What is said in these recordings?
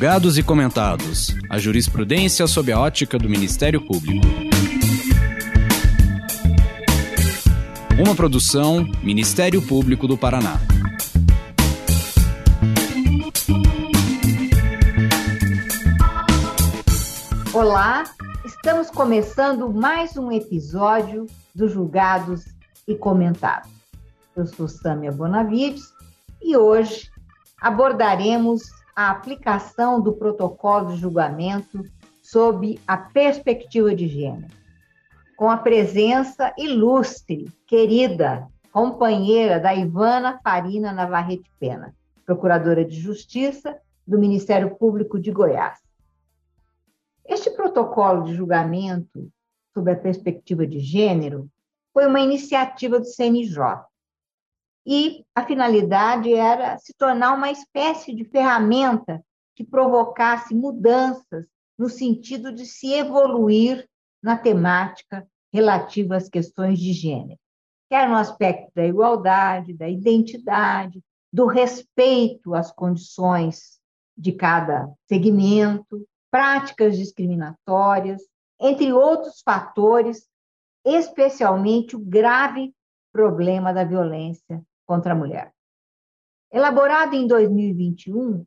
Julgados e comentados. A jurisprudência sob a ótica do Ministério Público. Uma produção Ministério Público do Paraná. Olá, estamos começando mais um episódio do Julgados e Comentados. Eu sou Sâmia Bonavides e hoje abordaremos a aplicação do protocolo de julgamento sob a perspectiva de gênero, com a presença ilustre, querida, companheira da Ivana Farina Navarrete Pena, procuradora de Justiça do Ministério Público de Goiás. Este protocolo de julgamento sob a perspectiva de gênero foi uma iniciativa do CNJ e a finalidade era se tornar uma espécie de ferramenta que provocasse mudanças no sentido de se evoluir na temática relativa às questões de gênero, quer no aspecto da igualdade, da identidade, do respeito às condições de cada segmento, práticas discriminatórias, entre outros fatores, especialmente o grave problema da violência contra a mulher. Elaborado em 2021,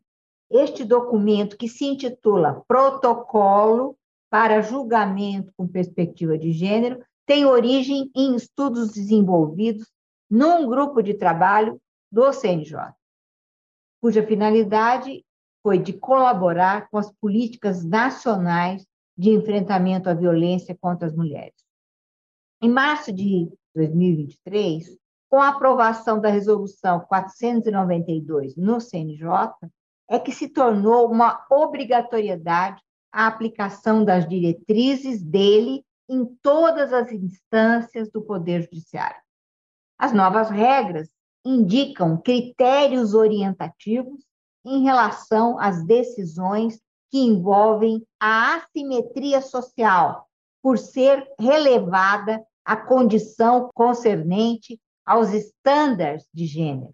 este documento, que se intitula Protocolo para Julgamento com Perspectiva de Gênero, tem origem em estudos desenvolvidos num grupo de trabalho do CNJ, cuja finalidade foi de colaborar com as políticas nacionais de enfrentamento à violência contra as mulheres. Em março de 2023, com a aprovação da resolução 492 no CNJ, é que se tornou uma obrigatoriedade a aplicação das diretrizes dele em todas as instâncias do Poder Judiciário. As novas regras indicam critérios orientativos em relação às decisões que envolvem a assimetria social, por ser relevada a condição concernente aos estándares de gênero.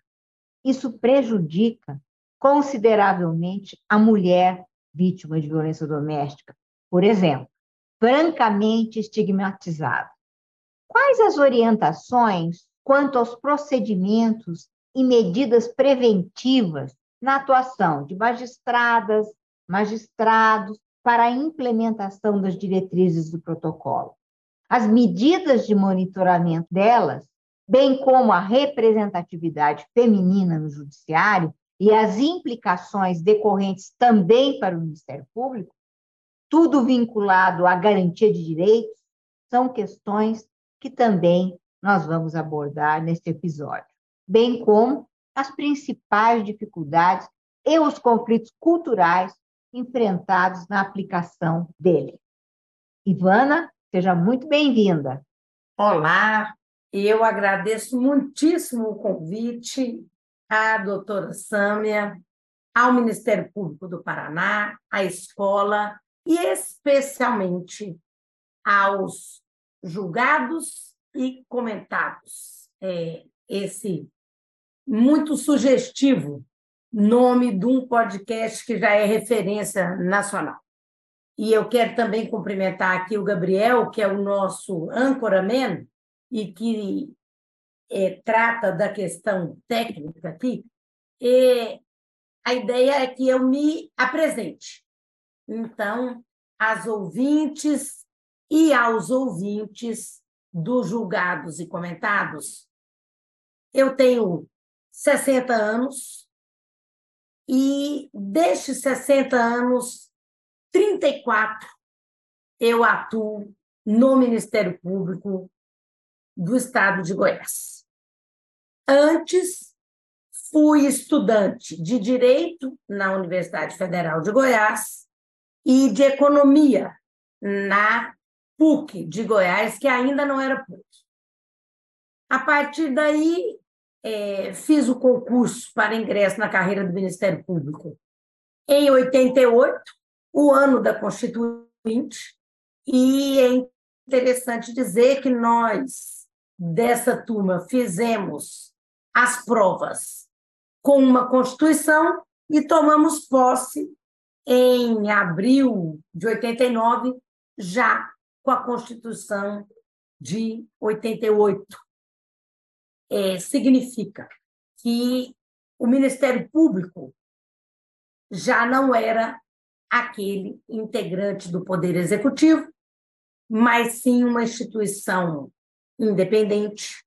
Isso prejudica consideravelmente a mulher vítima de violência doméstica, por exemplo, francamente estigmatizada. Quais as orientações quanto aos procedimentos e medidas preventivas na atuação de magistradas, magistrados para a implementação das diretrizes do protocolo? As medidas de monitoramento delas bem como a representatividade feminina no judiciário e as implicações decorrentes também para o Ministério Público, tudo vinculado à garantia de direitos, são questões que também nós vamos abordar neste episódio, bem como as principais dificuldades e os conflitos culturais enfrentados na aplicação dele. Ivana, seja muito bem-vinda. Olá, eu agradeço muitíssimo o convite à doutora Sâmia, ao Ministério Público do Paraná, à escola e especialmente aos julgados e comentados. É, esse muito sugestivo nome de um podcast que já é referência nacional. E eu quero também cumprimentar aqui o Gabriel, que é o nosso âncora man, e que é, trata da questão técnica aqui, a ideia é que eu me apresente. Então, as ouvintes e aos ouvintes dos julgados e comentados, eu tenho 60 anos e destes 60 anos, 34 eu atuo no Ministério Público do estado de Goiás. Antes, fui estudante de Direito na Universidade Federal de Goiás e de Economia na PUC de Goiás, que ainda não era PUC. A partir daí, é, fiz o concurso para ingresso na carreira do Ministério Público em 88, o ano da Constituinte, e é interessante dizer que nós dessa turma fizemos as provas com uma Constituição e tomamos posse em abril de 89, já com a Constituição de 88. É, significa que o Ministério Público já não era aquele integrante do Poder Executivo, mas sim uma instituição independente,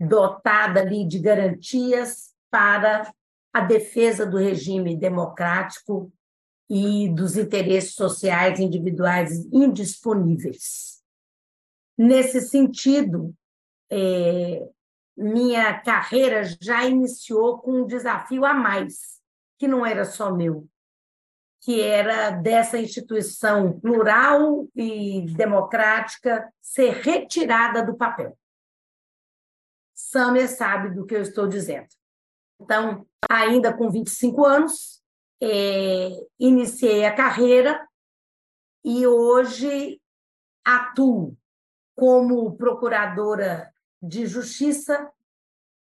dotada ali de garantias para a defesa do regime democrático e dos interesses sociais individuais indisponíveis. Nesse sentido, é, minha carreira já iniciou com um desafio a mais, que não era só meu, que era dessa instituição plural e democrática ser retirada do papel. Samia sabe do que eu estou dizendo. Então, ainda com 25 anos, é, iniciei a carreira e hoje atuo como procuradora de justiça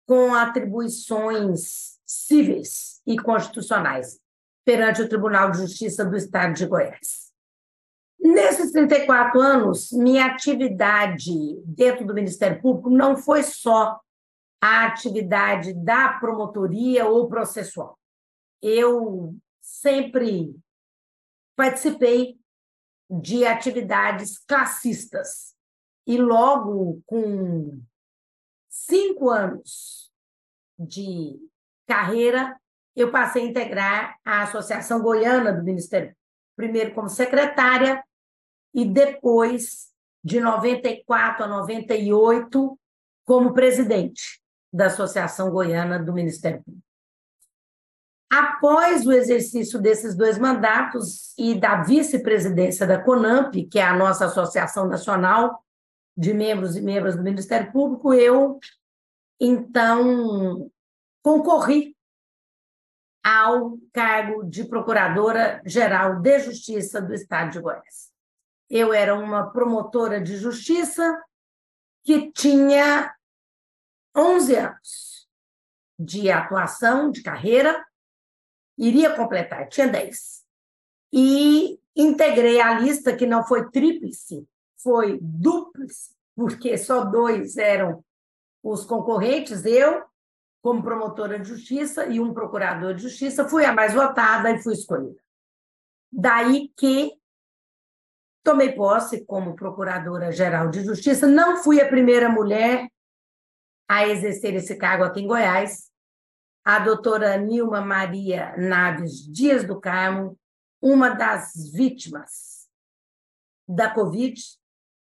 com atribuições cíveis e constitucionais perante o Tribunal de Justiça do Estado de Goiás. Nesses 34 anos, minha atividade dentro do Ministério Público não foi só a atividade da promotoria ou processual. Eu sempre participei de atividades classistas e logo com cinco anos de carreira eu passei a integrar a Associação Goiana do Ministério, primeiro como secretária e depois, de 94 a 98, como presidente da Associação Goiana do Ministério Público. Após o exercício desses dois mandatos e da vice-presidência da CONAMP, que é a nossa Associação Nacional de Membros e Membros do Ministério Público, eu, então, concorri ao cargo de Procuradora-Geral de Justiça do Estado de Goiás. Eu era uma promotora de justiça que tinha 11 anos de atuação, de carreira, iria completar, tinha 10. E integrei a lista, que não foi tríplice, foi dúplice, porque só dois eram os concorrentes, eu como promotora de justiça e um procurador de justiça, fui a mais votada e fui escolhida. Daí que tomei posse como procuradora-geral de justiça, não fui a primeira mulher a exercer esse cargo aqui em Goiás. A doutora Nilma Maria Naves Dias do Carmo, uma das vítimas da Covid,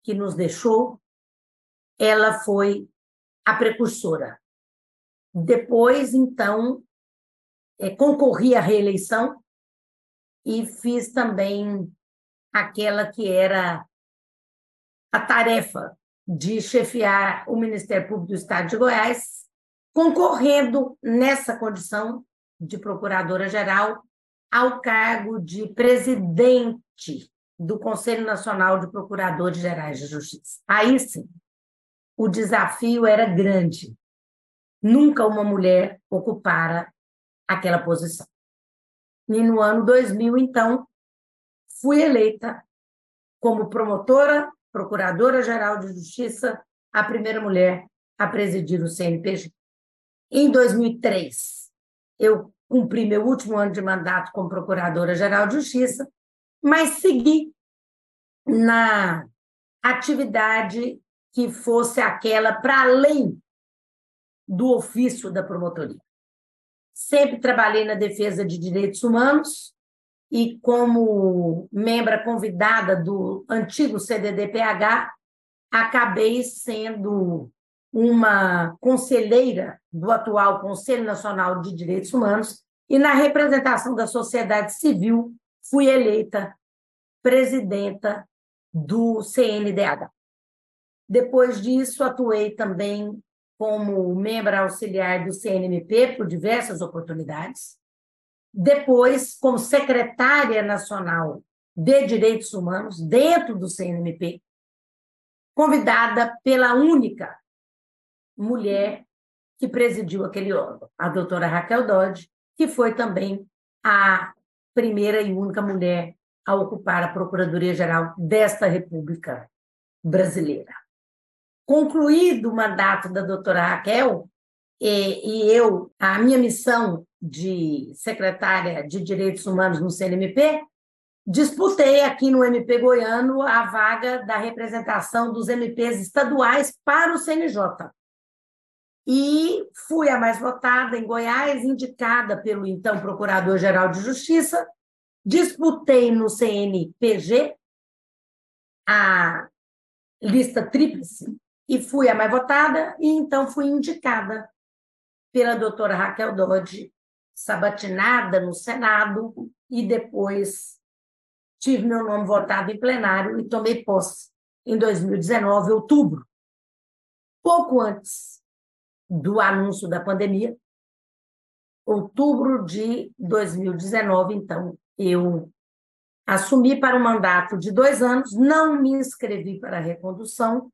que nos deixou, ela foi a precursora depois, então, é, concorri à reeleição e fiz também aquela que era a tarefa de chefiar o Ministério Público do Estado de Goiás, concorrendo nessa condição de procuradora-geral ao cargo de presidente do Conselho Nacional de Procuradores Gerais de Justiça. Aí sim, o desafio era grande, Nunca uma mulher ocupara aquela posição. E no ano 2000, então, fui eleita como promotora, procuradora-geral de justiça, a primeira mulher a presidir o CNPG. Em 2003, eu cumpri meu último ano de mandato como procuradora-geral de justiça, mas segui na atividade que fosse aquela para além do ofício da promotoria. Sempre trabalhei na defesa de direitos humanos e, como membra convidada do antigo CDDPH, acabei sendo uma conselheira do atual Conselho Nacional de Direitos Humanos e, na representação da sociedade civil, fui eleita presidenta do CNDH. Depois disso, atuei também como membro auxiliar do CNMP por diversas oportunidades. Depois, como secretária nacional de Direitos Humanos dentro do CNMP, convidada pela única mulher que presidiu aquele órgão, a doutora Raquel Dodge, que foi também a primeira e única mulher a ocupar a Procuradoria-Geral desta República Brasileira. Concluído o mandato da doutora Raquel, e, e eu, a minha missão de secretária de Direitos Humanos no CNMP, disputei aqui no MP Goiano a vaga da representação dos MPs estaduais para o CNJ. E fui a mais votada em Goiás, indicada pelo então Procurador-Geral de Justiça. Disputei no CNPG a lista tríplice e fui a mais votada, e então fui indicada pela doutora Raquel Dodge, sabatinada no Senado, e depois tive meu nome votado em plenário e tomei posse em 2019, outubro. Pouco antes do anúncio da pandemia, outubro de 2019, então, eu assumi para um mandato de dois anos, não me inscrevi para a recondução,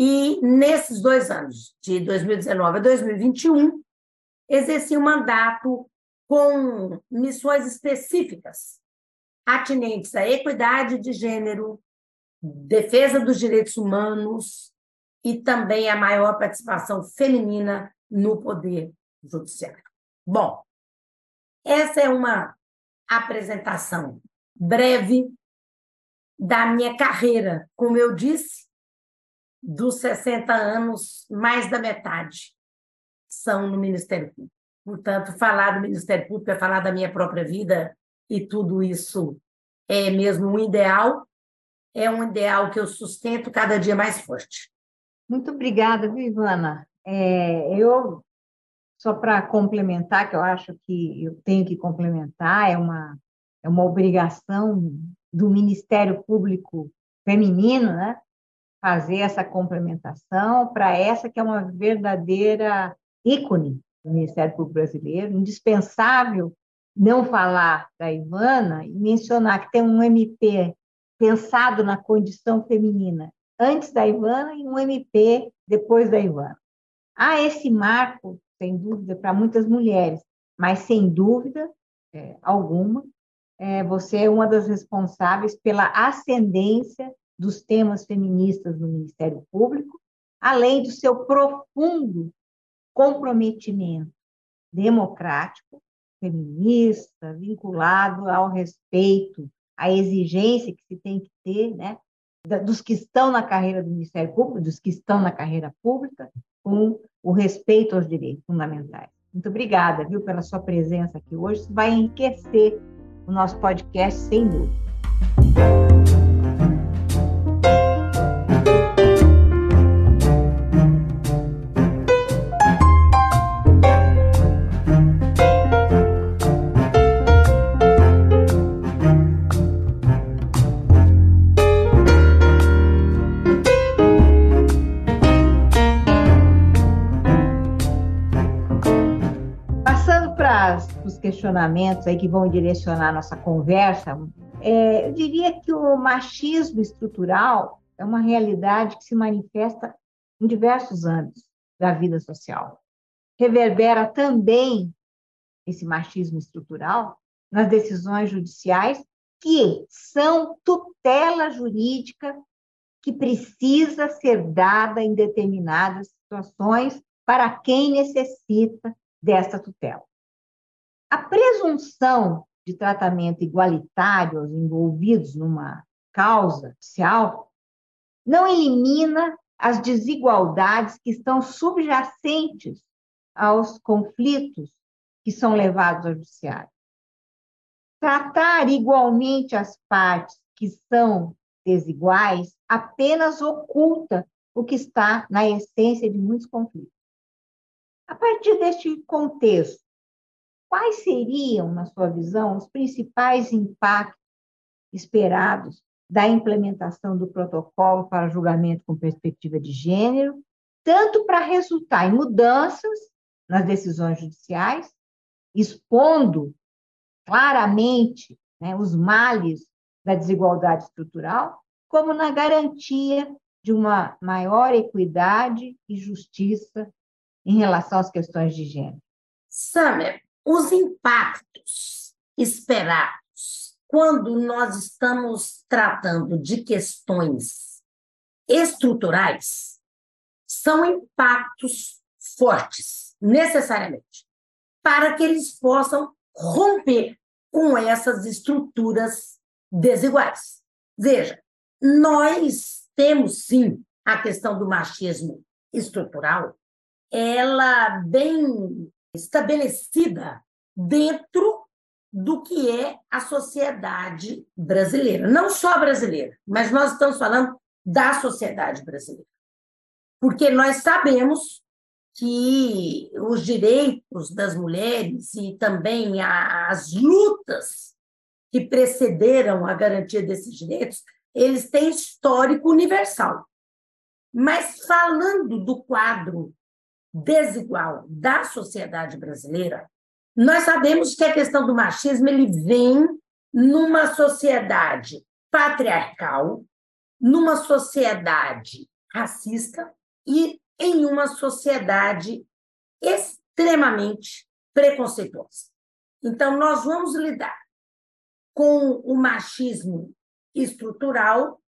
e nesses dois anos, de 2019 a 2021, exerci um mandato com missões específicas atinentes à equidade de gênero, defesa dos direitos humanos e também a maior participação feminina no poder judiciário. Bom, essa é uma apresentação breve da minha carreira. Como eu disse, dos 60 anos, mais da metade são no Ministério Público. Portanto, falar do Ministério Público é falar da minha própria vida e tudo isso é mesmo um ideal, é um ideal que eu sustento cada dia mais forte. Muito obrigada, Vivana. É, eu, só para complementar, que eu acho que eu tenho que complementar, é uma, é uma obrigação do Ministério Público Feminino, né? Fazer essa complementação para essa que é uma verdadeira ícone do Ministério Público Brasileiro, indispensável não falar da Ivana e mencionar que tem um MP pensado na condição feminina antes da Ivana e um MP depois da Ivana. Há esse marco, sem dúvida, para muitas mulheres, mas sem dúvida é, alguma, é, você é uma das responsáveis pela ascendência dos temas feministas no Ministério Público, além do seu profundo comprometimento democrático, feminista, vinculado ao respeito, à exigência que se tem que ter, né, dos que estão na carreira do Ministério Público, dos que estão na carreira pública, com o respeito aos direitos fundamentais. Muito obrigada, viu, pela sua presença aqui hoje. Isso vai enriquecer o nosso podcast, sem dúvida. Questionamentos aí que vão direcionar nossa conversa, é, eu diria que o machismo estrutural é uma realidade que se manifesta em diversos âmbitos da vida social. Reverbera também esse machismo estrutural nas decisões judiciais, que são tutela jurídica que precisa ser dada em determinadas situações para quem necessita dessa tutela. A presunção de tratamento igualitário aos envolvidos numa causa social não elimina as desigualdades que estão subjacentes aos conflitos que são levados ao judiciário. Tratar igualmente as partes que são desiguais apenas oculta o que está na essência de muitos conflitos. A partir deste contexto, Quais seriam, na sua visão, os principais impactos esperados da implementação do protocolo para julgamento com perspectiva de gênero, tanto para resultar em mudanças nas decisões judiciais, expondo claramente né, os males da desigualdade estrutural, como na garantia de uma maior equidade e justiça em relação às questões de gênero. Samer, os impactos esperados quando nós estamos tratando de questões estruturais são impactos fortes, necessariamente, para que eles possam romper com essas estruturas desiguais. Veja, nós temos sim a questão do machismo estrutural, ela bem estabelecida dentro do que é a sociedade brasileira. Não só brasileira, mas nós estamos falando da sociedade brasileira. Porque nós sabemos que os direitos das mulheres e também as lutas que precederam a garantia desses direitos, eles têm histórico universal. Mas falando do quadro desigual da sociedade brasileira, nós sabemos que a questão do machismo ele vem numa sociedade patriarcal, numa sociedade racista e em uma sociedade extremamente preconceituosa. Então, nós vamos lidar com o machismo estrutural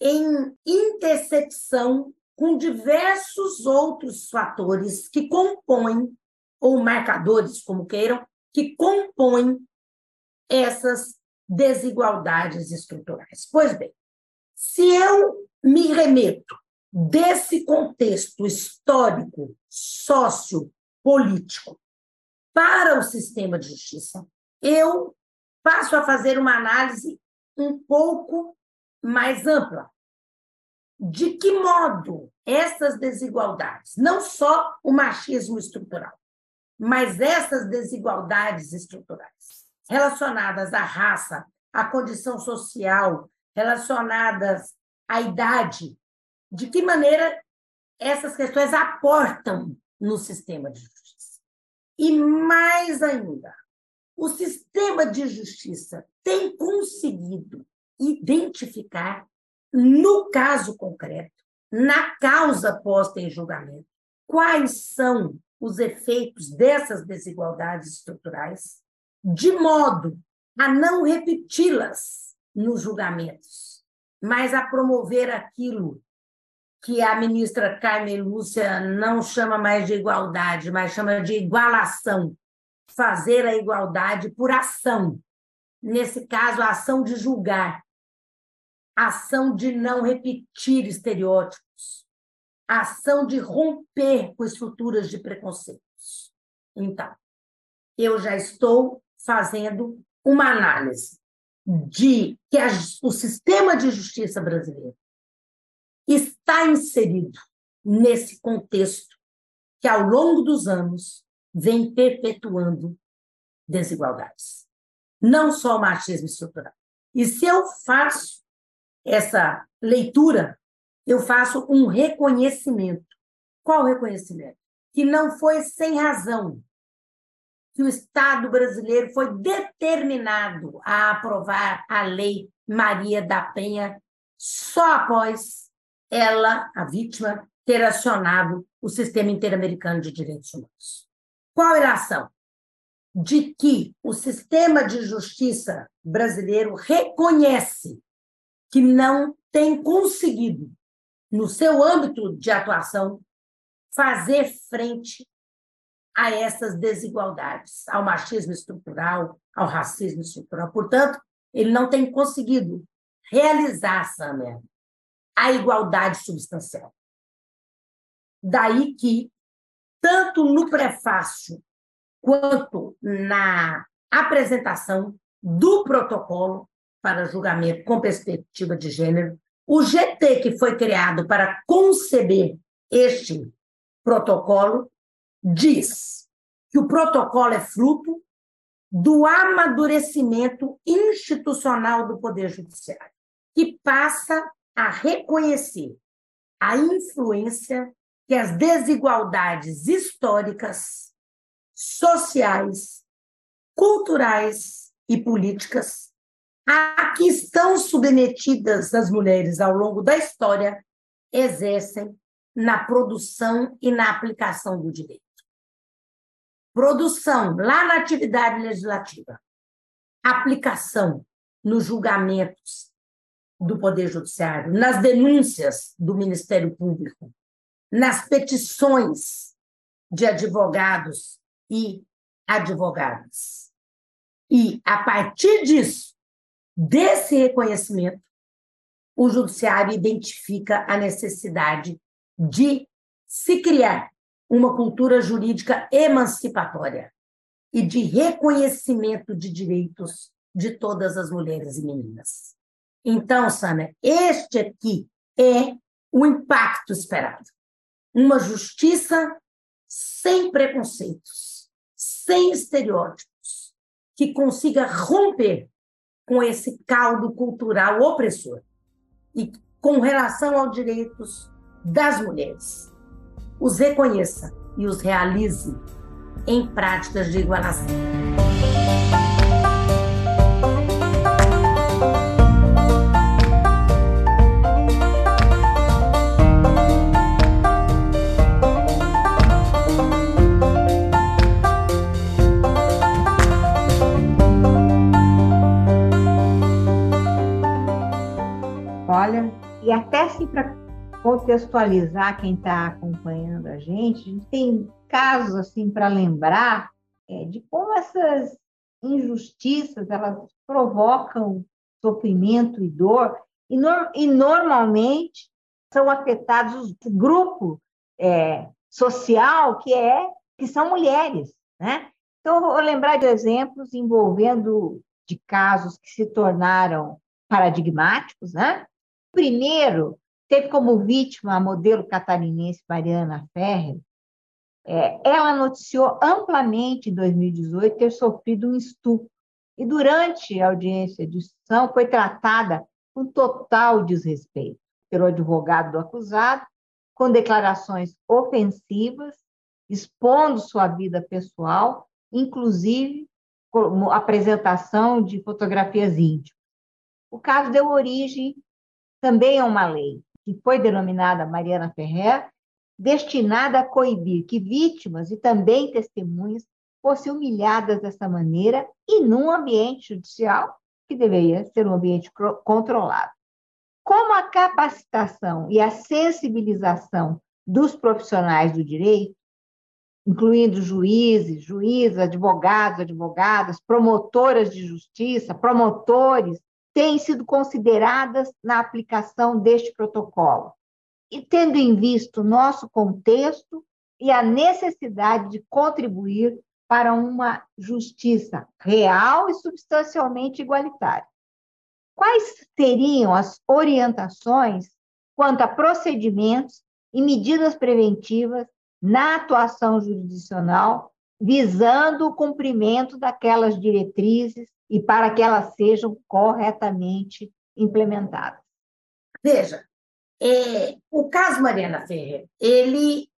em intersecção com diversos outros fatores que compõem, ou marcadores, como queiram, que compõem essas desigualdades estruturais. Pois bem, se eu me remeto desse contexto histórico, sociopolítico, para o sistema de justiça, eu passo a fazer uma análise um pouco mais ampla. De que modo essas desigualdades, não só o machismo estrutural, mas essas desigualdades estruturais relacionadas à raça, à condição social, relacionadas à idade, de que maneira essas questões aportam no sistema de justiça. E mais ainda, o sistema de justiça tem conseguido identificar, no caso concreto, na causa posta em julgamento, quais são os efeitos dessas desigualdades estruturais, de modo a não repeti-las nos julgamentos, mas a promover aquilo que a ministra Carmen Lúcia não chama mais de igualdade, mas chama de igualação. Fazer a igualdade por ação. Nesse caso, a ação de julgar, ação de não repetir estereótipos, ação de romper com estruturas de preconceitos. Então, eu já estou fazendo uma análise de que a, o sistema de justiça brasileiro está inserido nesse contexto que, ao longo dos anos, vem perpetuando desigualdades. Não só o machismo estrutural. E se eu faço essa leitura, eu faço um reconhecimento. Qual reconhecimento? Que não foi sem razão que o Estado brasileiro foi determinado a aprovar a Lei Maria da Penha só após ela, a vítima, ter acionado o Sistema Interamericano de Direitos Humanos. Qual era a ação? De que o sistema de justiça brasileiro reconhece que não tem conseguido, no seu âmbito de atuação, fazer frente a essas desigualdades, ao machismo estrutural, ao racismo estrutural. Portanto, ele não tem conseguido realizar, Samia, a igualdade substancial. Daí que, tanto no prefácio quanto na apresentação do protocolo para julgamento com perspectiva de gênero, o GT que foi criado para conceber este protocolo diz que o protocolo é fruto do amadurecimento institucional do Poder Judiciário, que passa a reconhecer a influência que as desigualdades históricas, sociais, culturais e políticas a que estão submetidas as mulheres ao longo da história exercem na produção e na aplicação do direito. Produção lá na atividade legislativa, aplicação nos julgamentos do Poder Judiciário, nas denúncias do Ministério Público, nas petições de advogados e advogadas. E, a partir disso, desse reconhecimento, o Judiciário identifica a necessidade de se criar uma cultura jurídica emancipatória e de reconhecimento de direitos de todas as mulheres e meninas. Então, Sânia, este aqui é o impacto esperado. Uma justiça sem preconceitos, sem estereótipos, que consiga romper com esse caldo cultural opressor e com relação aos direitos das mulheres. Os reconheça e os realize em práticas de igualação. E até assim para contextualizar quem está acompanhando a gente, a gente tem casos assim para lembrar é, de como essas injustiças elas provocam sofrimento e dor e, no, e normalmente são afetados o grupo é, social que é que são mulheres, né? Então vou lembrar de exemplos envolvendo de casos que se tornaram paradigmáticos, né? Primeiro, teve como vítima a modelo catarinense Mariana Ferrer, é, ela noticiou amplamente em 2018 ter sofrido um estupro e durante a audiência de instrução foi tratada com total desrespeito pelo advogado do acusado, com declarações ofensivas, expondo sua vida pessoal, inclusive com apresentação de fotografias íntimas. O caso deu origem também a uma lei, que foi denominada Mariana Ferrer, destinada a coibir que vítimas e também testemunhas fossem humilhadas dessa maneira e num ambiente judicial que deveria ser um ambiente controlado. Como a capacitação e a sensibilização dos profissionais do direito, incluindo juízes, juízes, advogados, advogadas, promotoras de justiça, promotores, têm sido consideradas na aplicação deste protocolo, e tendo em vista o nosso contexto e a necessidade de contribuir para uma justiça real e substancialmente igualitária. Quais seriam as orientações quanto a procedimentos e medidas preventivas na atuação jurisdicional, visando o cumprimento daquelas diretrizes e para que elas sejam corretamente implementadas? Veja, é, o caso Mariana Ferreira, ele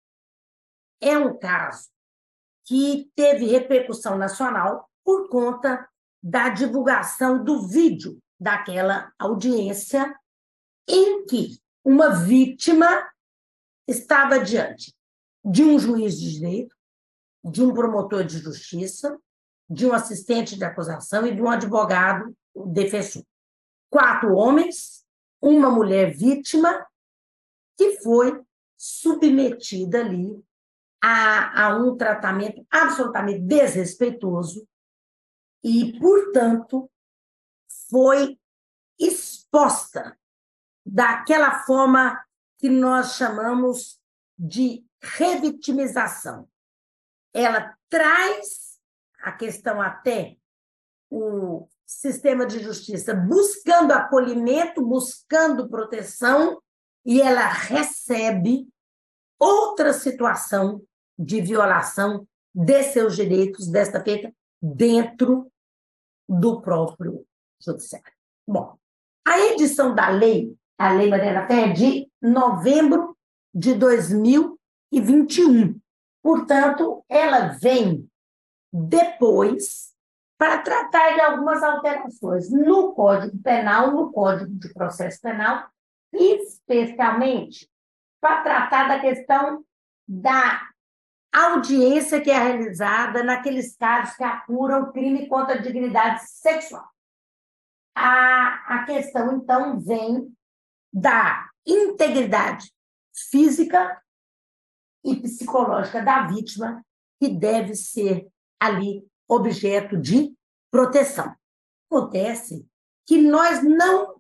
é um caso que teve repercussão nacional por conta da divulgação do vídeo daquela audiência em que uma vítima estava diante de um juiz de direito, de um promotor de justiça, de um assistente de acusação e de um advogado defensor. Quatro homens, uma mulher vítima que foi submetida ali a, a um tratamento absolutamente desrespeitoso e, portanto, foi exposta daquela forma que nós chamamos de revitimização. Ela traz a questão até o sistema de justiça buscando acolhimento, buscando proteção, e ela recebe outra situação de violação de seus direitos, desta feita, dentro do próprio judiciário. Bom, a edição da lei, a Lei Mariana Fé, é de novembro de 2021. Portanto, ela vem depois para tratar de algumas alterações no Código Penal, no Código de Processo Penal especialmente para tratar da questão da audiência que é realizada naqueles casos que apuram crime contra a dignidade sexual. A, a questão, então, vem da integridade física e psicológica da vítima, que deve ser ali objeto de proteção. Acontece que nós não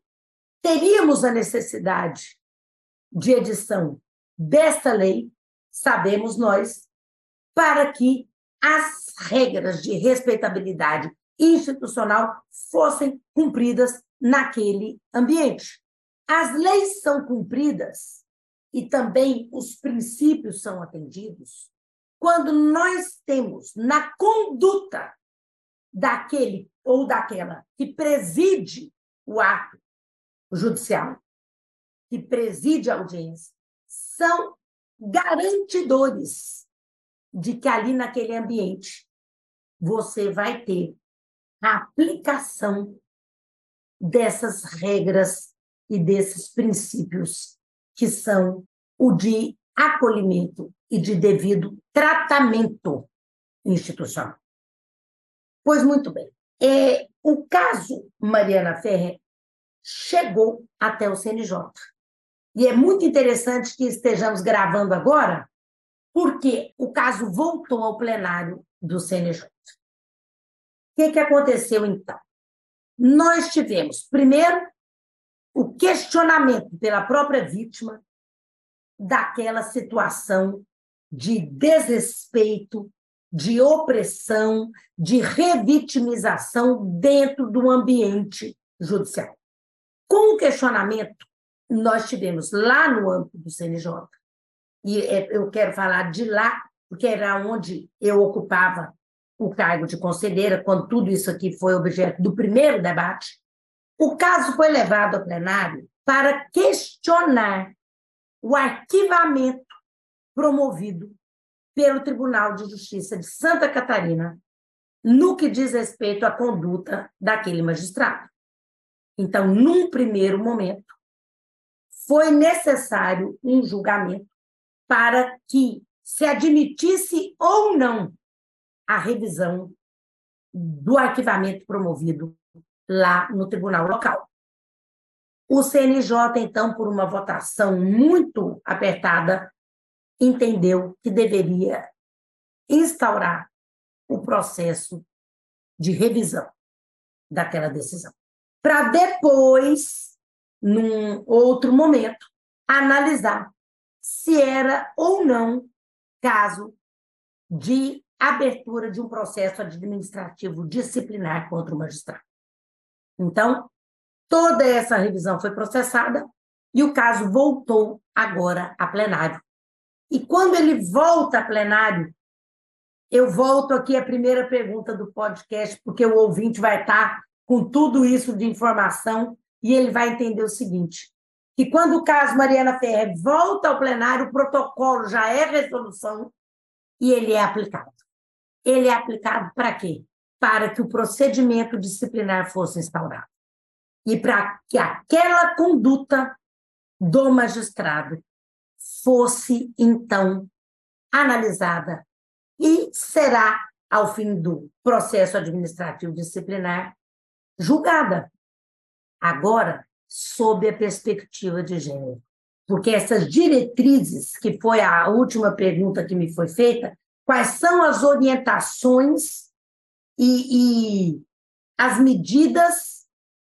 teríamos a necessidade de edição desta lei, sabemos nós, para que as regras de respeitabilidade institucional fossem cumpridas naquele ambiente. As leis são cumpridas e também os princípios são atendidos quando nós temos na conduta daquele ou daquela que preside o ato judicial, que preside a audiência, são garantidores de que ali naquele ambiente você vai ter a aplicação dessas regras e desses princípios que são o de acolhimento e de devido tratamento institucional. Pois muito bem. É, o caso Mariana Ferrer chegou até o CNJ. E é muito interessante que estejamos gravando agora, porque o caso voltou ao plenário do CNJ. O que, que aconteceu então? Nós tivemos, primeiro, o questionamento pela própria vítima daquela situação de desrespeito, de opressão, de revitimização dentro do ambiente judicial. Com o questionamento, nós tivemos lá no âmbito do CNJ, e é, eu quero falar de lá, porque era onde eu ocupava o cargo de conselheira, quando tudo isso aqui foi objeto do primeiro debate, o caso foi levado ao plenário para questionar o arquivamento promovido pelo Tribunal de Justiça de Santa Catarina no que diz respeito à conduta daquele magistrado. Então, num primeiro momento, foi necessário um julgamento para que se admitisse ou não a revisão do arquivamento promovido lá no tribunal local. O CNJ, então, por uma votação muito apertada, entendeu que deveria instaurar o processo de revisão daquela decisão, para depois, num outro momento, analisar se era ou não caso de abertura de um processo administrativo disciplinar contra o magistrado. Então, toda essa revisão foi processada e o caso voltou agora a plenário. E quando ele volta a plenário, eu volto aqui à primeira pergunta do podcast, porque o ouvinte vai estar com tudo isso de informação e ele vai entender o seguinte: que quando o caso Mariana Ferrer volta ao plenário, o protocolo já é resolução e ele é aplicado. Ele é aplicado para quê? para que o procedimento disciplinar fosse instaurado e para que aquela conduta do magistrado fosse, então, analisada e será, ao fim do processo administrativo disciplinar, julgada. Agora, sob a perspectiva de gênero. Porque essas diretrizes, que foi a última pergunta que me foi feita, quais são as orientações e, e as medidas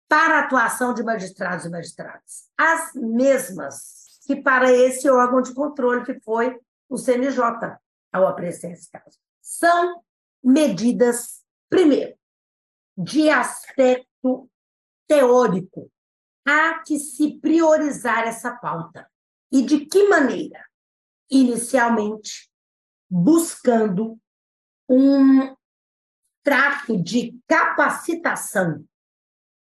para a atuação de magistrados e magistradas. As mesmas que para esse órgão de controle que foi o CNJ, ao apreciar esse caso. São medidas, primeiro, de aspecto teórico. Há que se priorizar essa pauta. E de que maneira? Inicialmente, buscando um trato de capacitação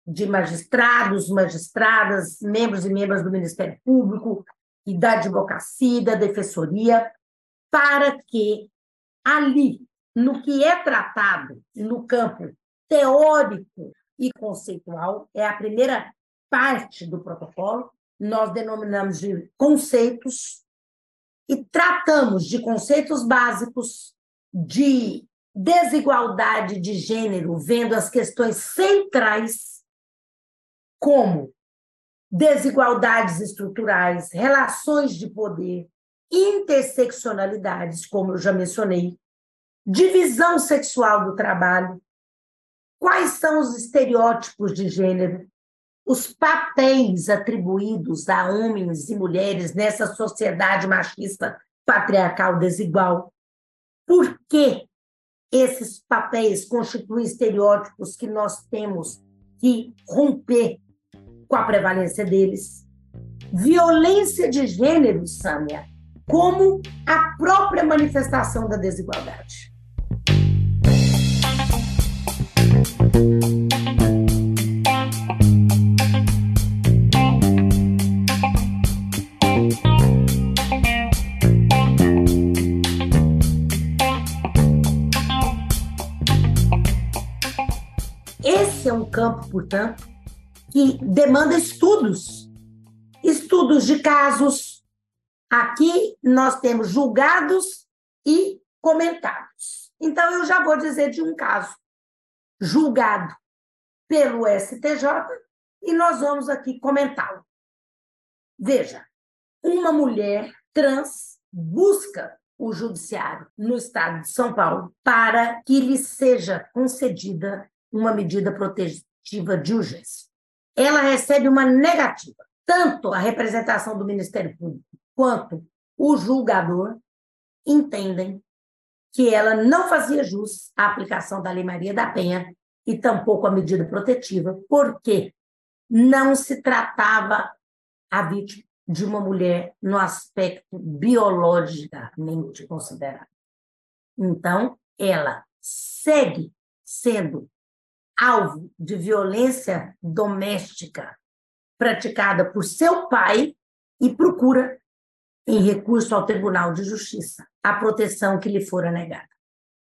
de magistrados, magistradas, membros e membros do Ministério Público e da advocacia, da defensoria, para que ali, no que é tratado no campo teórico e conceitual, é a primeira parte do protocolo, nós denominamos de conceitos, e tratamos de conceitos básicos de desigualdade de gênero, vendo as questões centrais como desigualdades estruturais, relações de poder, interseccionalidades, como eu já mencionei, divisão sexual do trabalho, quais são os estereótipos de gênero, os papéis atribuídos a homens e mulheres nessa sociedade machista patriarcal desigual. Por que esses papéis constituem estereótipos que nós temos que romper com a prevalência deles? Violência de gênero, Sâmia, como a própria manifestação da desigualdade. Esse é um campo, portanto, que demanda estudos, estudos de casos. Aqui nós temos julgados e comentados. Então, eu já vou dizer de um caso julgado pelo STJ e nós vamos aqui comentá-lo. Veja, uma mulher trans busca o judiciário no estado de São Paulo para que lhe seja concedida uma medida protetiva de urgência. Ela recebe uma negativa. Tanto a representação do Ministério Público quanto o julgador entendem que ela não fazia jus à aplicação da Lei Maria da Penha e tampouco a medida protetiva, porque não se tratava a vítima de uma mulher no aspecto biologicamente considerado. Então, ela segue sendo alvo de violência doméstica praticada por seu pai e procura em recurso ao Tribunal de Justiça, a proteção que lhe fora negada.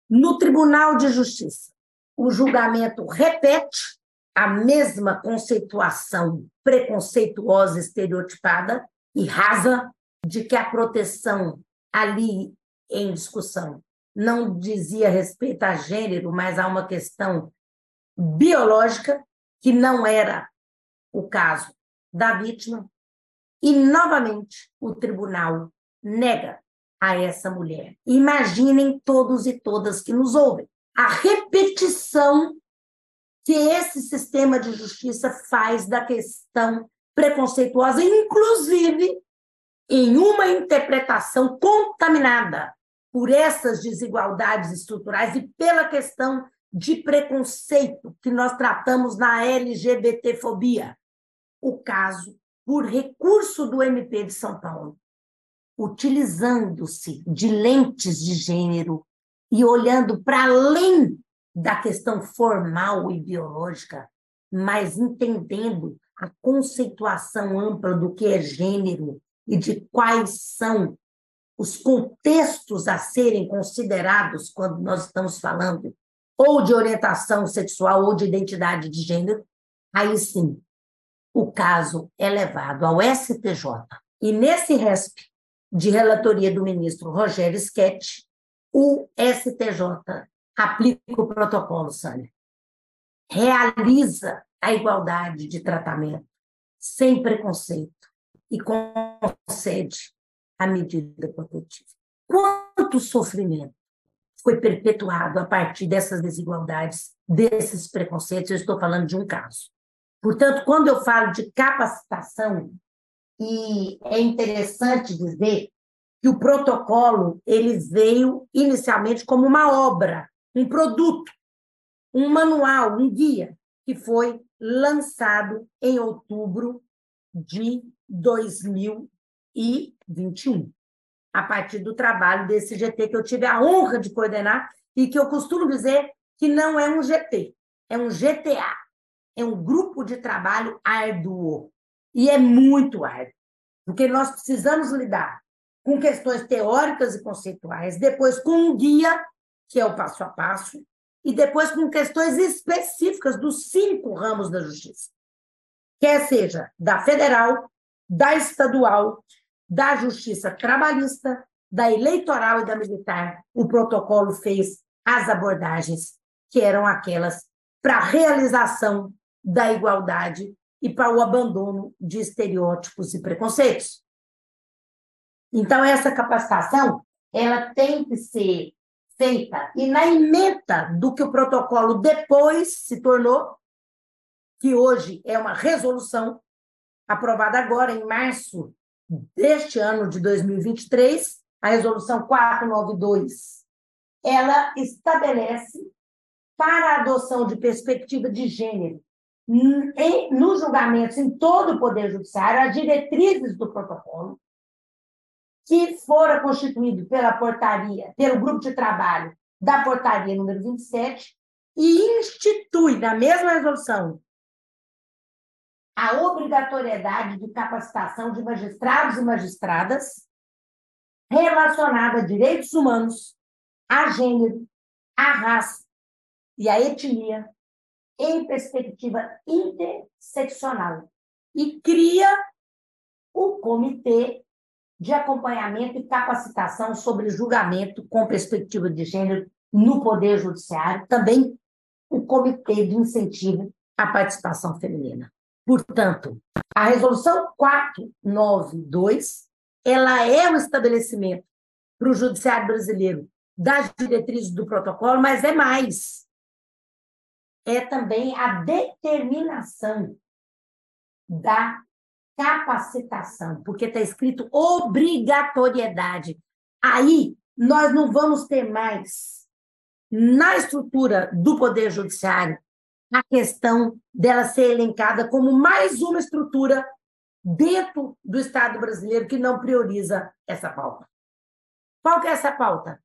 No Tribunal de Justiça, o julgamento repete a mesma conceituação preconceituosa, estereotipada e rasa de que a proteção ali em discussão não dizia respeito a gênero, mas a uma questão biológica, que não era o caso da vítima, e, novamente, o tribunal nega a essa mulher. Imaginem todos e todas que nos ouvem a repetição que esse sistema de justiça faz da questão preconceituosa, inclusive em uma interpretação contaminada por essas desigualdades estruturais e pela questão de preconceito que nós tratamos na LGBTfobia. O caso por recurso do MP de São Paulo, utilizando-se de lentes de gênero e olhando para além da questão formal e biológica, mas entendendo a conceituação ampla do que é gênero e de quais são os contextos a serem considerados quando nós estamos falando ou de orientação sexual ou de identidade de gênero, aí sim o caso é levado ao STJ. E nesse RESP, de relatoria do ministro Rogério Schetti, o STJ aplica o protocolo, Sânia. Realiza a igualdade de tratamento, sem preconceito, e concede a medida protetiva. Quanto sofrimento foi perpetuado a partir dessas desigualdades, desses preconceitos? Eu estou falando de um caso. Portanto, quando eu falo de capacitação, e é interessante dizer que o protocolo ele veio inicialmente como uma obra, um produto, um manual, um guia, que foi lançado em outubro de 2021, a partir do trabalho desse GT que eu tive a honra de coordenar e que eu costumo dizer que não é um GT, é um GTA, é um grupo de trabalho árduo. E é muito árduo, porque nós precisamos lidar com questões teóricas e conceituais, depois com um guia, que é o passo a passo, e depois com questões específicas dos cinco ramos da justiça, quer seja da federal, da estadual, da justiça trabalhista, da eleitoral e da militar, o protocolo fez as abordagens que eram aquelas para a realização da igualdade e para o abandono de estereótipos e preconceitos. Então, essa capacitação ela tem que ser feita e na emenda do que o protocolo depois se tornou, que hoje é uma resolução aprovada agora em março deste ano de 2023, a resolução 492, ela estabelece para a adoção de perspectiva de gênero em, nos julgamentos em todo o Poder Judiciário, as diretrizes do protocolo, que fora constituído pela portaria, pelo grupo de trabalho da portaria número 27, e institui, na mesma resolução, a obrigatoriedade de capacitação de magistrados e magistradas relacionada a direitos humanos, a gênero, a raça e a etnia em perspectiva interseccional e cria o Comitê de Acompanhamento e Capacitação sobre Julgamento com Perspectiva de Gênero no Poder Judiciário, também o Comitê de Incentivo à Participação Feminina. Portanto, a Resolução 492 ela é um estabelecimento para o Judiciário brasileiro das diretrizes do protocolo, mas é mais é também a determinação da capacitação, porque está escrito obrigatoriedade. Aí nós não vamos ter mais na estrutura do Poder Judiciário a questão dela ser elencada como mais uma estrutura dentro do Estado brasileiro que não prioriza essa pauta. Qual que é essa pauta?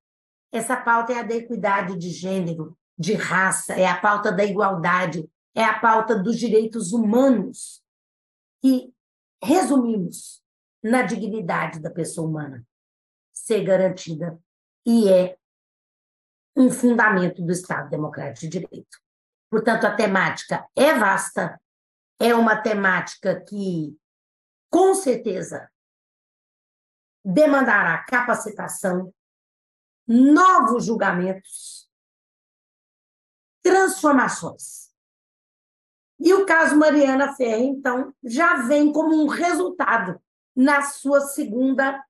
Essa pauta é a da equidade de gênero, de raça, é a pauta da igualdade, é a pauta dos direitos humanos, que resumimos na dignidade da pessoa humana ser garantida e é um fundamento do Estado Democrático de Direito. Portanto, a temática é vasta, é uma temática que, com certeza, demandará capacitação, novos julgamentos, transformações. E o caso Mariana Ferre, então, já vem como um resultado na sua segunda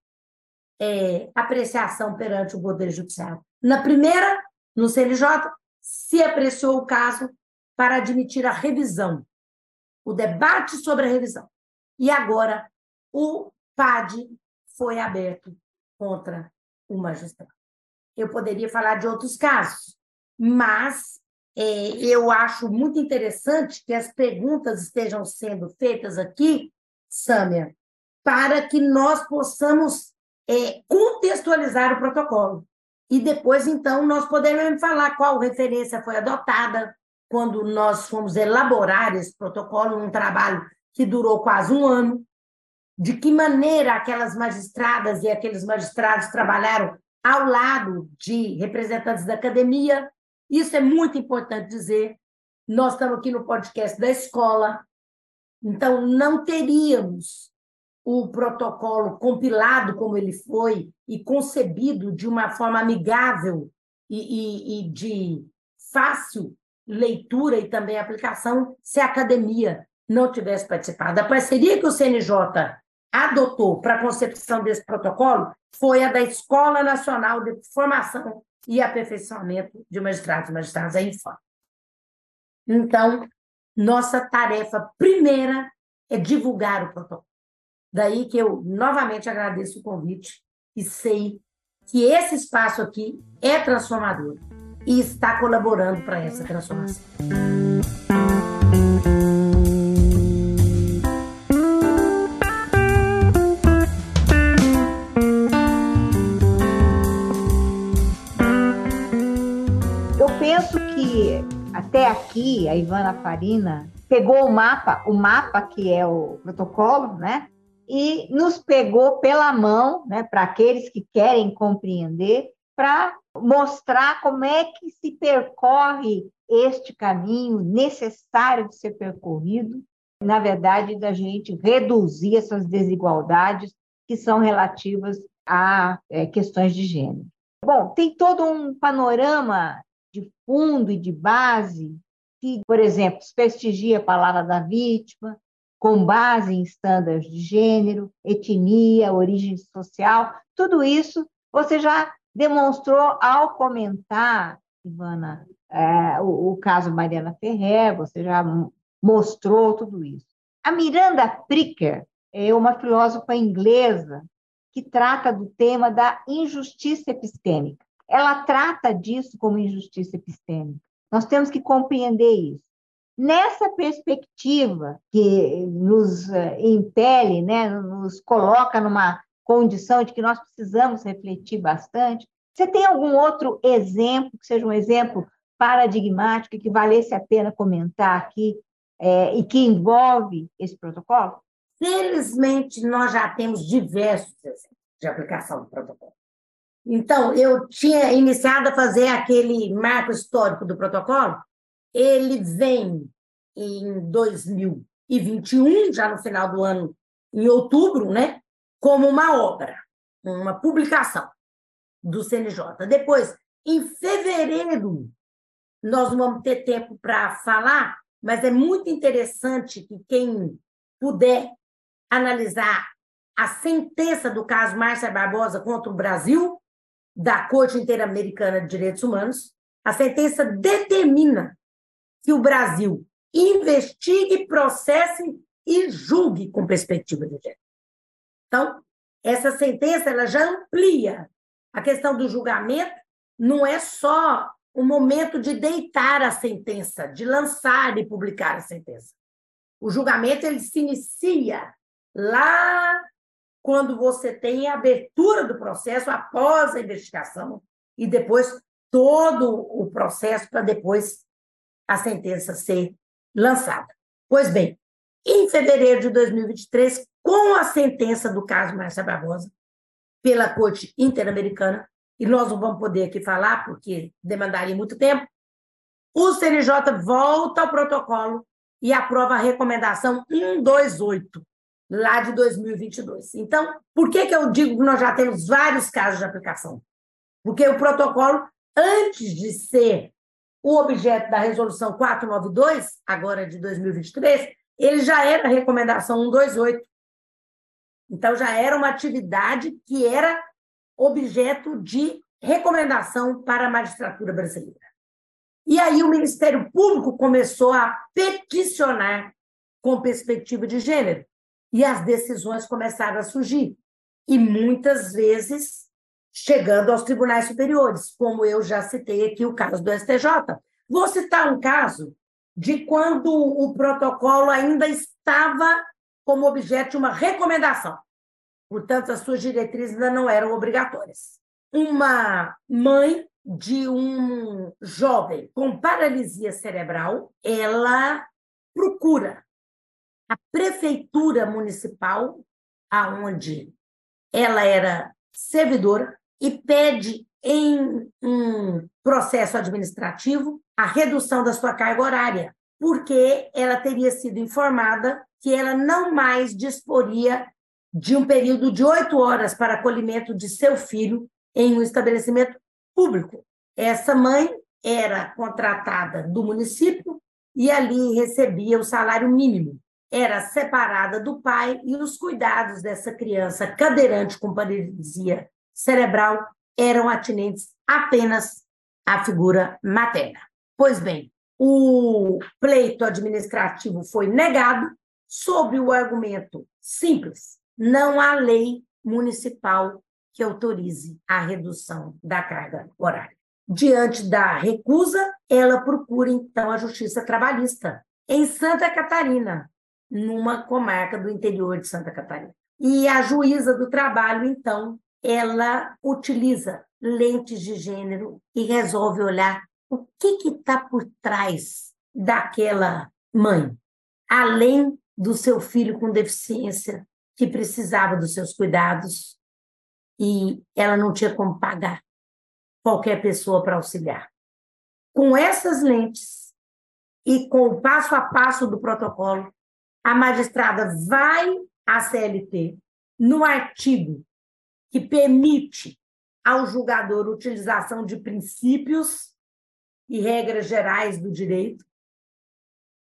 é, apreciação perante o Poder Judiciário. Na primeira, no CNJ, se apreciou o caso para admitir a revisão, o debate sobre a revisão. E agora, o PAD foi aberto contra o magistrado. Eu poderia falar de outros casos, mas é, eu acho muito interessante que as perguntas estejam sendo feitas aqui, Sâmia, para que nós possamos é, contextualizar o protocolo. E depois, então, nós podemos falar qual referência foi adotada quando nós fomos elaborar esse protocolo, um trabalho que durou quase um ano, de que maneira aquelas magistradas e aqueles magistrados trabalharam ao lado de representantes da academia, isso é muito importante dizer. Nós estamos aqui no podcast da escola, então não teríamos o protocolo compilado como ele foi e concebido de uma forma amigável e, e, e de fácil leitura e também aplicação se a academia não tivesse participado. A parceria que o CNJ adotou para a concepção desse protocolo foi a da Escola Nacional de Formação e aperfeiçoamento de magistrados e magistradas aí fora. Então, nossa tarefa primeira é divulgar o protocolo. Daí que eu novamente agradeço o convite e sei que esse espaço aqui é transformador e está colaborando para essa transformação. até aqui, a Ivana Farina pegou o mapa, o mapa que é o protocolo, né? E nos pegou pela mão, né, para aqueles que querem compreender, para mostrar como é que se percorre este caminho necessário de ser percorrido, na verdade, da gente reduzir essas desigualdades que são relativas a é, questões de gênero. Bom, tem todo um panorama de fundo e de base que, por exemplo, desprestigia a palavra da vítima, com base em estándares de gênero, etnia, origem social, tudo isso você já demonstrou ao comentar, Ivana, é, o, o, caso Mariana Ferrer, você já mostrou tudo isso. A Miranda Pricker é uma filósofa inglesa que trata do tema da injustiça epistêmica. Ela trata disso como injustiça epistêmica. Nós temos que compreender isso. Nessa perspectiva que nos eh, impele, né, nos coloca numa condição de que nós precisamos refletir bastante, você tem algum outro exemplo, que seja um exemplo paradigmático, que valesse a pena comentar aqui é, e que envolve esse protocolo? Felizmente, nós já temos diversos exemplos de aplicação do protocolo. Então, eu tinha iniciado a fazer aquele marco histórico do protocolo, ele vem em 2021, já no final do ano, em outubro, né, como uma obra, uma publicação do CNJ. Depois, em fevereiro, nós vamos ter tempo para falar, mas é muito interessante que quem puder analisar a sentença do caso Márcia Barbosa contra o Brasil, da Corte Interamericana de Direitos Humanos, a sentença determina que o Brasil investigue, processe e julgue com perspectiva de gênero. Então, essa sentença ela já amplia a questão do julgamento, não é só o momento de deitar a sentença, de lançar e publicar a sentença. O julgamento ele se inicia lá quando você tem a abertura do processo após a investigação e depois todo o processo para depois a sentença ser lançada. Pois bem, em fevereiro de 2023, com a sentença do caso Márcia Barbosa, pela Corte Interamericana, e nós não vamos poder aqui falar porque demandaria muito tempo, o CNJ volta ao protocolo e aprova a recomendação 128, lá de 2022. Então, por que, que eu digo que nós já temos vários casos de aplicação? Porque o protocolo, antes de ser o objeto da resolução 492, agora de 2023, ele já era recomendação 128. Então, já era uma atividade que era objeto de recomendação para a magistratura brasileira. E aí o Ministério Público começou a peticionar com perspectiva de gênero, e as decisões começaram a surgir, e muitas vezes chegando aos tribunais superiores, como eu já citei aqui o caso do STJ. Vou citar um caso de quando o protocolo ainda estava como objeto de uma recomendação. Portanto, as suas diretrizes ainda não eram obrigatórias. Uma mãe de um jovem com paralisia cerebral, ela procura a prefeitura municipal, aonde ela era servidora, e pede em um processo administrativo a redução da sua carga horária, porque ela teria sido informada que ela não mais disporia de um período de oito horas para acolhimento de seu filho em um estabelecimento público. Essa mãe era contratada do município e ali recebia o salário mínimo. Era separada do pai e os cuidados dessa criança cadeirante com paralisia cerebral eram atinentes apenas à figura materna. Pois bem, o pleito administrativo foi negado sob o argumento simples: não há lei municipal que autorize a redução da carga horária. Diante da recusa, ela procura então a justiça trabalhista em Santa Catarina, numa comarca do interior de Santa Catarina. E a juíza do trabalho então ela utiliza lentes de gênero e resolve olhar o que está por trás daquela mãe, além do seu filho com deficiência que precisava dos seus cuidados e ela não tinha como pagar qualquer pessoa para auxiliar. Com essas lentes e com o passo a passo do protocolo, a magistrada vai à CLT no artigo que permite ao julgador utilização de princípios e regras gerais do direito,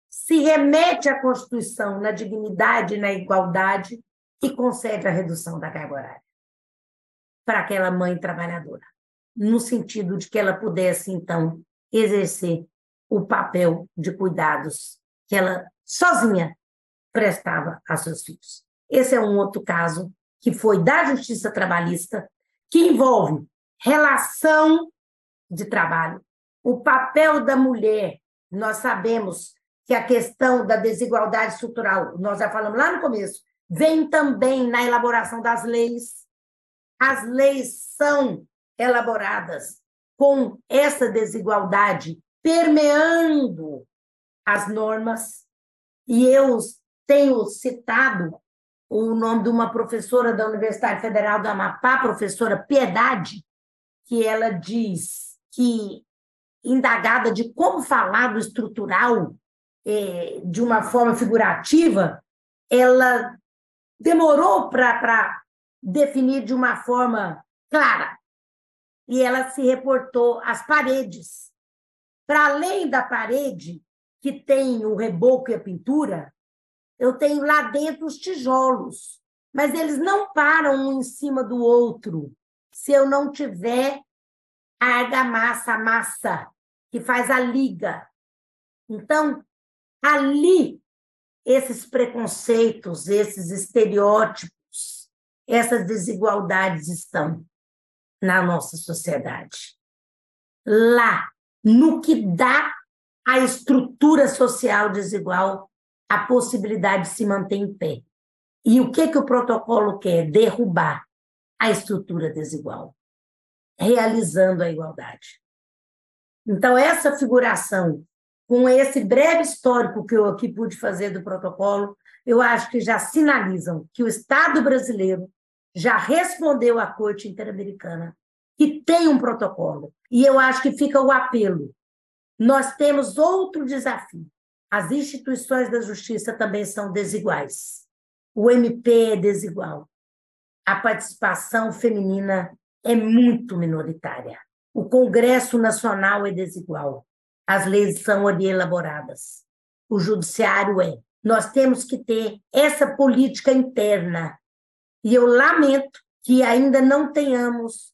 se remete à Constituição na dignidade e na igualdade e concede a redução da carga horária para aquela mãe trabalhadora, no sentido de que ela pudesse, então, exercer o papel de cuidados que ela sozinha prestava a seus filhos. Esse é um outro caso que foi da justiça trabalhista, que envolve relação de trabalho, o papel da mulher. Nós sabemos que a questão da desigualdade estrutural, nós já falamos lá no começo, vem também na elaboração das leis. As leis são elaboradas com essa desigualdade permeando as normas. E eu tenho citado o nome de uma professora da Universidade Federal do Amapá, professora Piedade, que ela diz que, indagada de como falar do estrutural é, de uma forma figurativa, ela demorou para definir de uma forma clara. E ela se reportou às paredes. Para além da parede, que tem o reboco e a pintura, eu tenho lá dentro os tijolos, mas eles não param um em cima do outro se eu não tiver a argamassa, a massa, que faz a liga. Então, ali, esses preconceitos, esses estereótipos, essas desigualdades estão na nossa sociedade. Lá, no que dá a estrutura social desigual a possibilidade de se manter em pé. E o que, que o protocolo quer? Derrubar a estrutura desigual, realizando a igualdade. Então, essa figuração, com esse breve histórico que eu aqui pude fazer do protocolo, eu acho que já sinalizam que o Estado brasileiro já respondeu à Corte Interamericana que tem um protocolo. E eu acho que fica o apelo. Nós temos outro desafio. As instituições da justiça também são desiguais. O MP é desigual a participação feminina é muito minoritária. O Congresso Nacional é desigual. As leis são elaboradas. O judiciário é. Nós temos que ter essa política interna. E eu lamento que ainda não tenhamos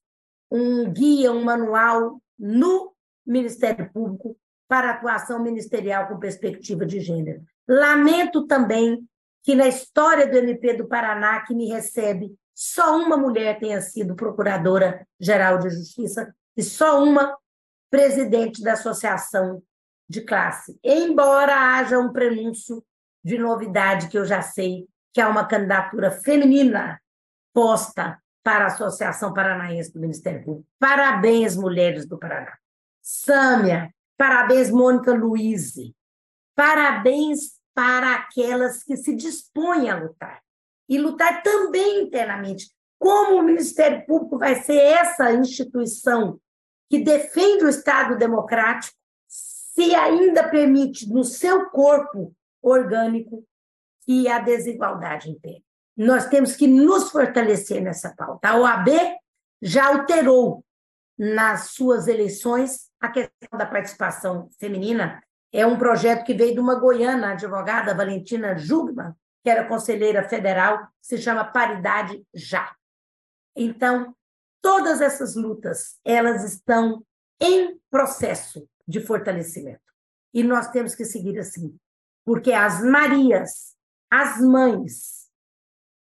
um guia, um manual no Ministério Público para atuação ministerial com perspectiva de gênero. Lamento também que na história do MP do Paraná, que me recebe só uma mulher tenha sido procuradora-geral de justiça e só uma presidente da associação de classe. Embora haja um prenúncio de novidade que eu já sei, que é uma candidatura feminina posta para a Associação Paranaense do Ministério Público. Parabéns, mulheres do Paraná. Sâmia, parabéns, Mônica Luiz. Parabéns para aquelas que se dispõem a lutar e lutar também internamente. Como o Ministério Público vai ser essa instituição que defende o Estado democrático se ainda permite no seu corpo orgânico que a desigualdade impere? Nós temos que nos fortalecer nessa pauta. A OAB já alterou nas suas eleições a questão da participação feminina. É um projeto que veio de uma goiana, advogada Valentina Jugman, que era conselheira federal, se chama Paridade Já. Então, todas essas lutas, elas estão em processo de fortalecimento. E nós temos que seguir assim, porque as Marias, as mães,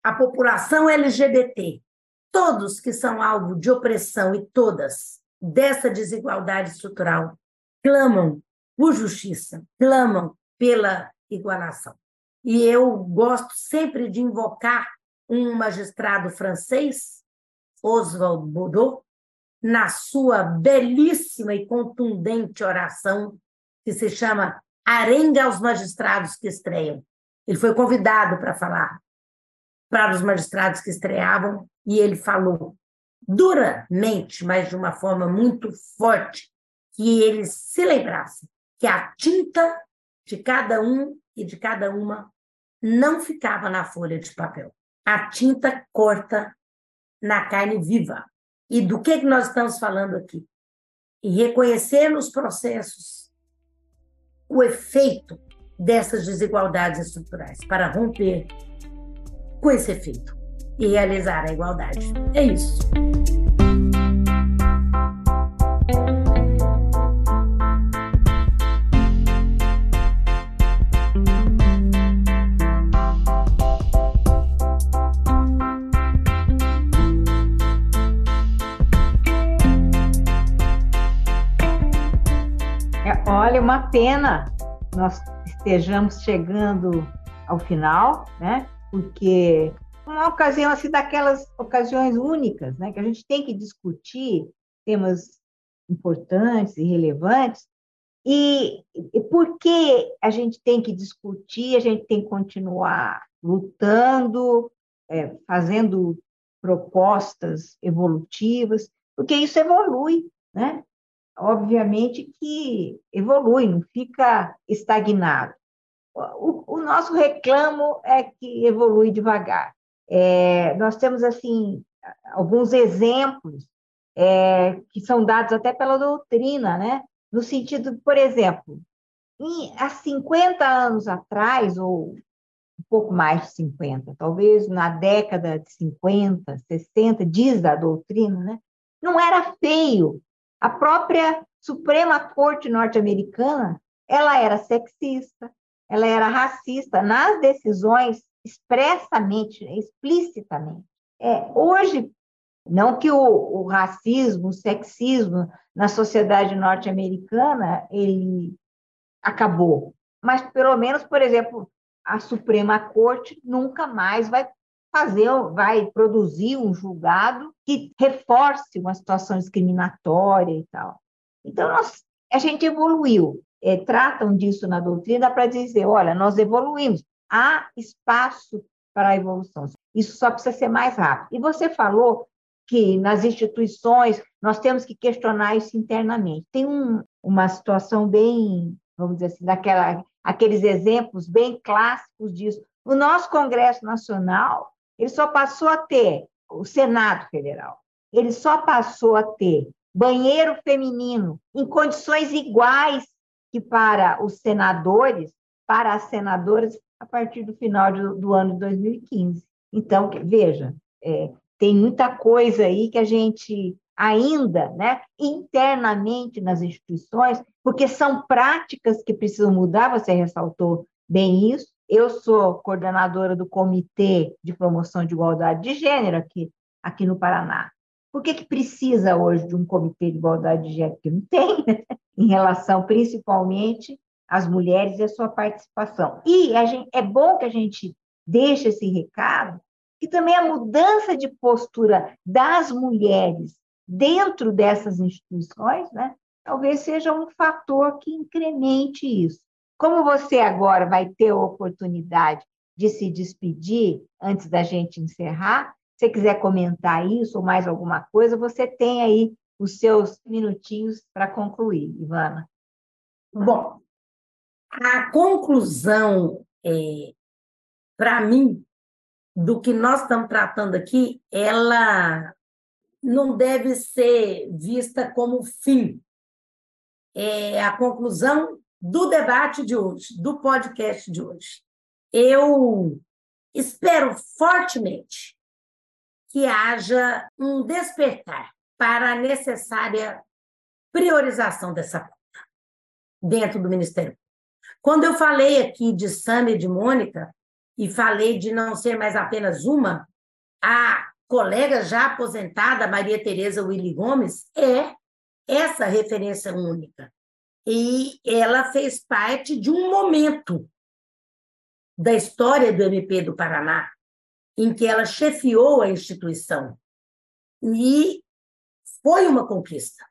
a população LGBT, todos que são alvo de opressão e todas dessa desigualdade estrutural, clamam por justiça, clamam pela igualação. E eu gosto sempre de invocar um magistrado francês, Oswald Boudot, na sua belíssima e contundente oração, que se chama Arenga aos Magistrados que Estreiam. Ele foi convidado para falar para os magistrados que estreavam e ele falou duramente, mas de uma forma muito forte, que eles se lembrassem que a tinta de cada um e de cada uma não ficava na folha de papel. A tinta corta na carne viva. E do que, que nós estamos falando aqui? E reconhecer nos processos o efeito dessas desigualdades estruturais, para romper com esse efeito e realizar a igualdade. É isso. Olha, uma pena nós estejamos chegando ao final, né? Porque uma ocasião assim daquelas ocasiões únicas, né? Que a gente tem que discutir temas importantes e relevantes. E, e por que a gente tem que discutir? A gente tem que continuar lutando, é, fazendo propostas evolutivas, porque isso evolui, né? obviamente que evolui, não fica estagnado. O, o nosso reclamo é que evolui devagar. É, nós temos, assim, alguns exemplos é, que são dados até pela doutrina, né? no sentido, por exemplo, em, há 50 anos atrás, ou um pouco mais de 50, talvez na década de 50, 60, diz a doutrina, né? não era feio a própria Suprema Corte norte-americana, ela era sexista, ela era racista nas decisões expressamente, explicitamente. É, hoje, não que o, o racismo, o sexismo na sociedade norte-americana ele acabou, mas pelo menos, por exemplo, a Suprema Corte nunca mais vai fazer, vai produzir um julgado que reforce uma situação discriminatória e tal. Então, nós, a gente evoluiu. É, tratam disso na doutrina para dizer, olha, nós evoluímos, há espaço para a evolução. Isso só precisa ser mais rápido. E você falou que nas instituições nós temos que questionar isso internamente. Tem um, uma situação bem, vamos dizer assim, daquela, aqueles exemplos bem clássicos disso. O nosso Congresso Nacional ele só passou a ter o Senado Federal. Ele só passou a ter banheiro feminino em condições iguais que para os senadores, para as senadoras, a partir do final do, do ano de 2015. Então, veja, é, tem muita coisa aí que a gente ainda, né, internamente nas instituições, porque são práticas que precisam mudar, você ressaltou bem isso, eu sou coordenadora do Comitê de Promoção de Igualdade de Gênero aqui, aqui no Paraná. Por que, que precisa hoje de um comitê de igualdade de gênero? Porque não tem, né? em relação principalmente às mulheres e a sua participação. E gente, é bom que a gente deixe esse recado, que também a mudança de postura das mulheres dentro dessas instituições, né, talvez seja um fator que incremente isso. Como você agora vai ter a oportunidade de se despedir antes da gente encerrar, se quiser comentar isso ou mais alguma coisa, você tem aí os seus minutinhos para concluir, Ivana. Bom, a conclusão, é, para mim, do que nós estamos tratando aqui, ela não deve ser vista como fim. É, a conclusão do debate de hoje, do podcast de hoje. Eu espero fortemente que haja um despertar para a necessária priorização dessa conta dentro do Ministério. Quando eu falei aqui de Sâmia e de Mônica, e falei de não ser mais apenas uma, a colega já aposentada, Maria Tereza Willy Gomes, é essa referência única. E ela fez parte de um momento da história do MP do Paraná em que ela chefiou a instituição. E foi uma conquista.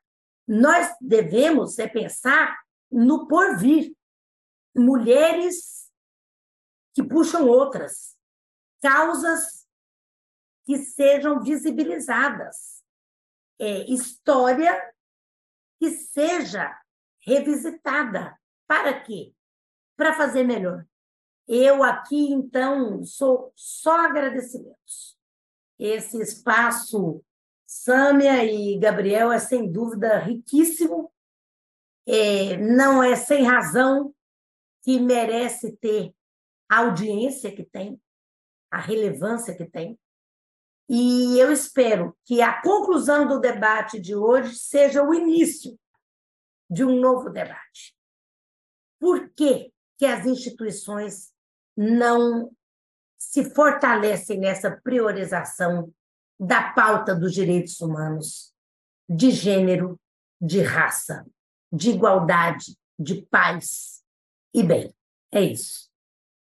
Nós devemos é pensar no porvir, mulheres que puxam outras, causas que sejam visibilizadas, é, história que seja revisitada. Para quê? Para fazer melhor. Eu aqui, então, sou só agradecimentos. Esse espaço, Sâmia e Gabriel, é sem dúvida riquíssimo. É, não é sem razão que merece ter a audiência que tem, a relevância que tem. E eu espero que a conclusão do debate de hoje seja o início de um novo debate. Por que, que as instituições não se fortalecem nessa priorização da pauta dos direitos humanos, de gênero, de raça, de igualdade, de paz e bem? É isso.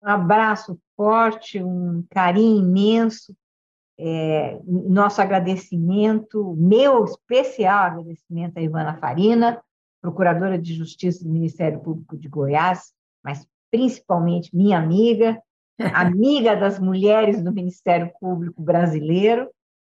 Um abraço forte, um carinho imenso é, nosso agradecimento, meu especial agradecimento a Ivana Farina, procuradora de Justiça do Ministério Público de Goiás, mas principalmente minha amiga, amiga das mulheres do Ministério Público brasileiro,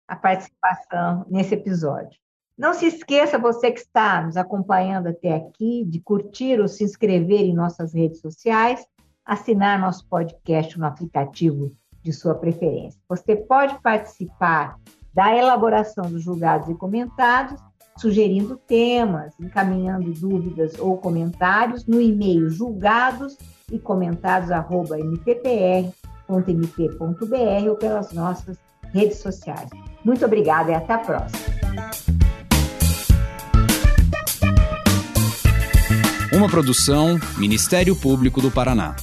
a participação nesse episódio. Não se esqueça, você que está nos acompanhando até aqui, de curtir ou se inscrever em nossas redes sociais, assinar nosso podcast no aplicativo de sua preferência. Você pode participar da elaboração dos julgados e comentados, sugerindo temas, encaminhando dúvidas ou comentários no e-mail julgados e comentados ou pelas nossas redes sociais. Muito obrigada e até a próxima. Uma produção Ministério Público do Paraná.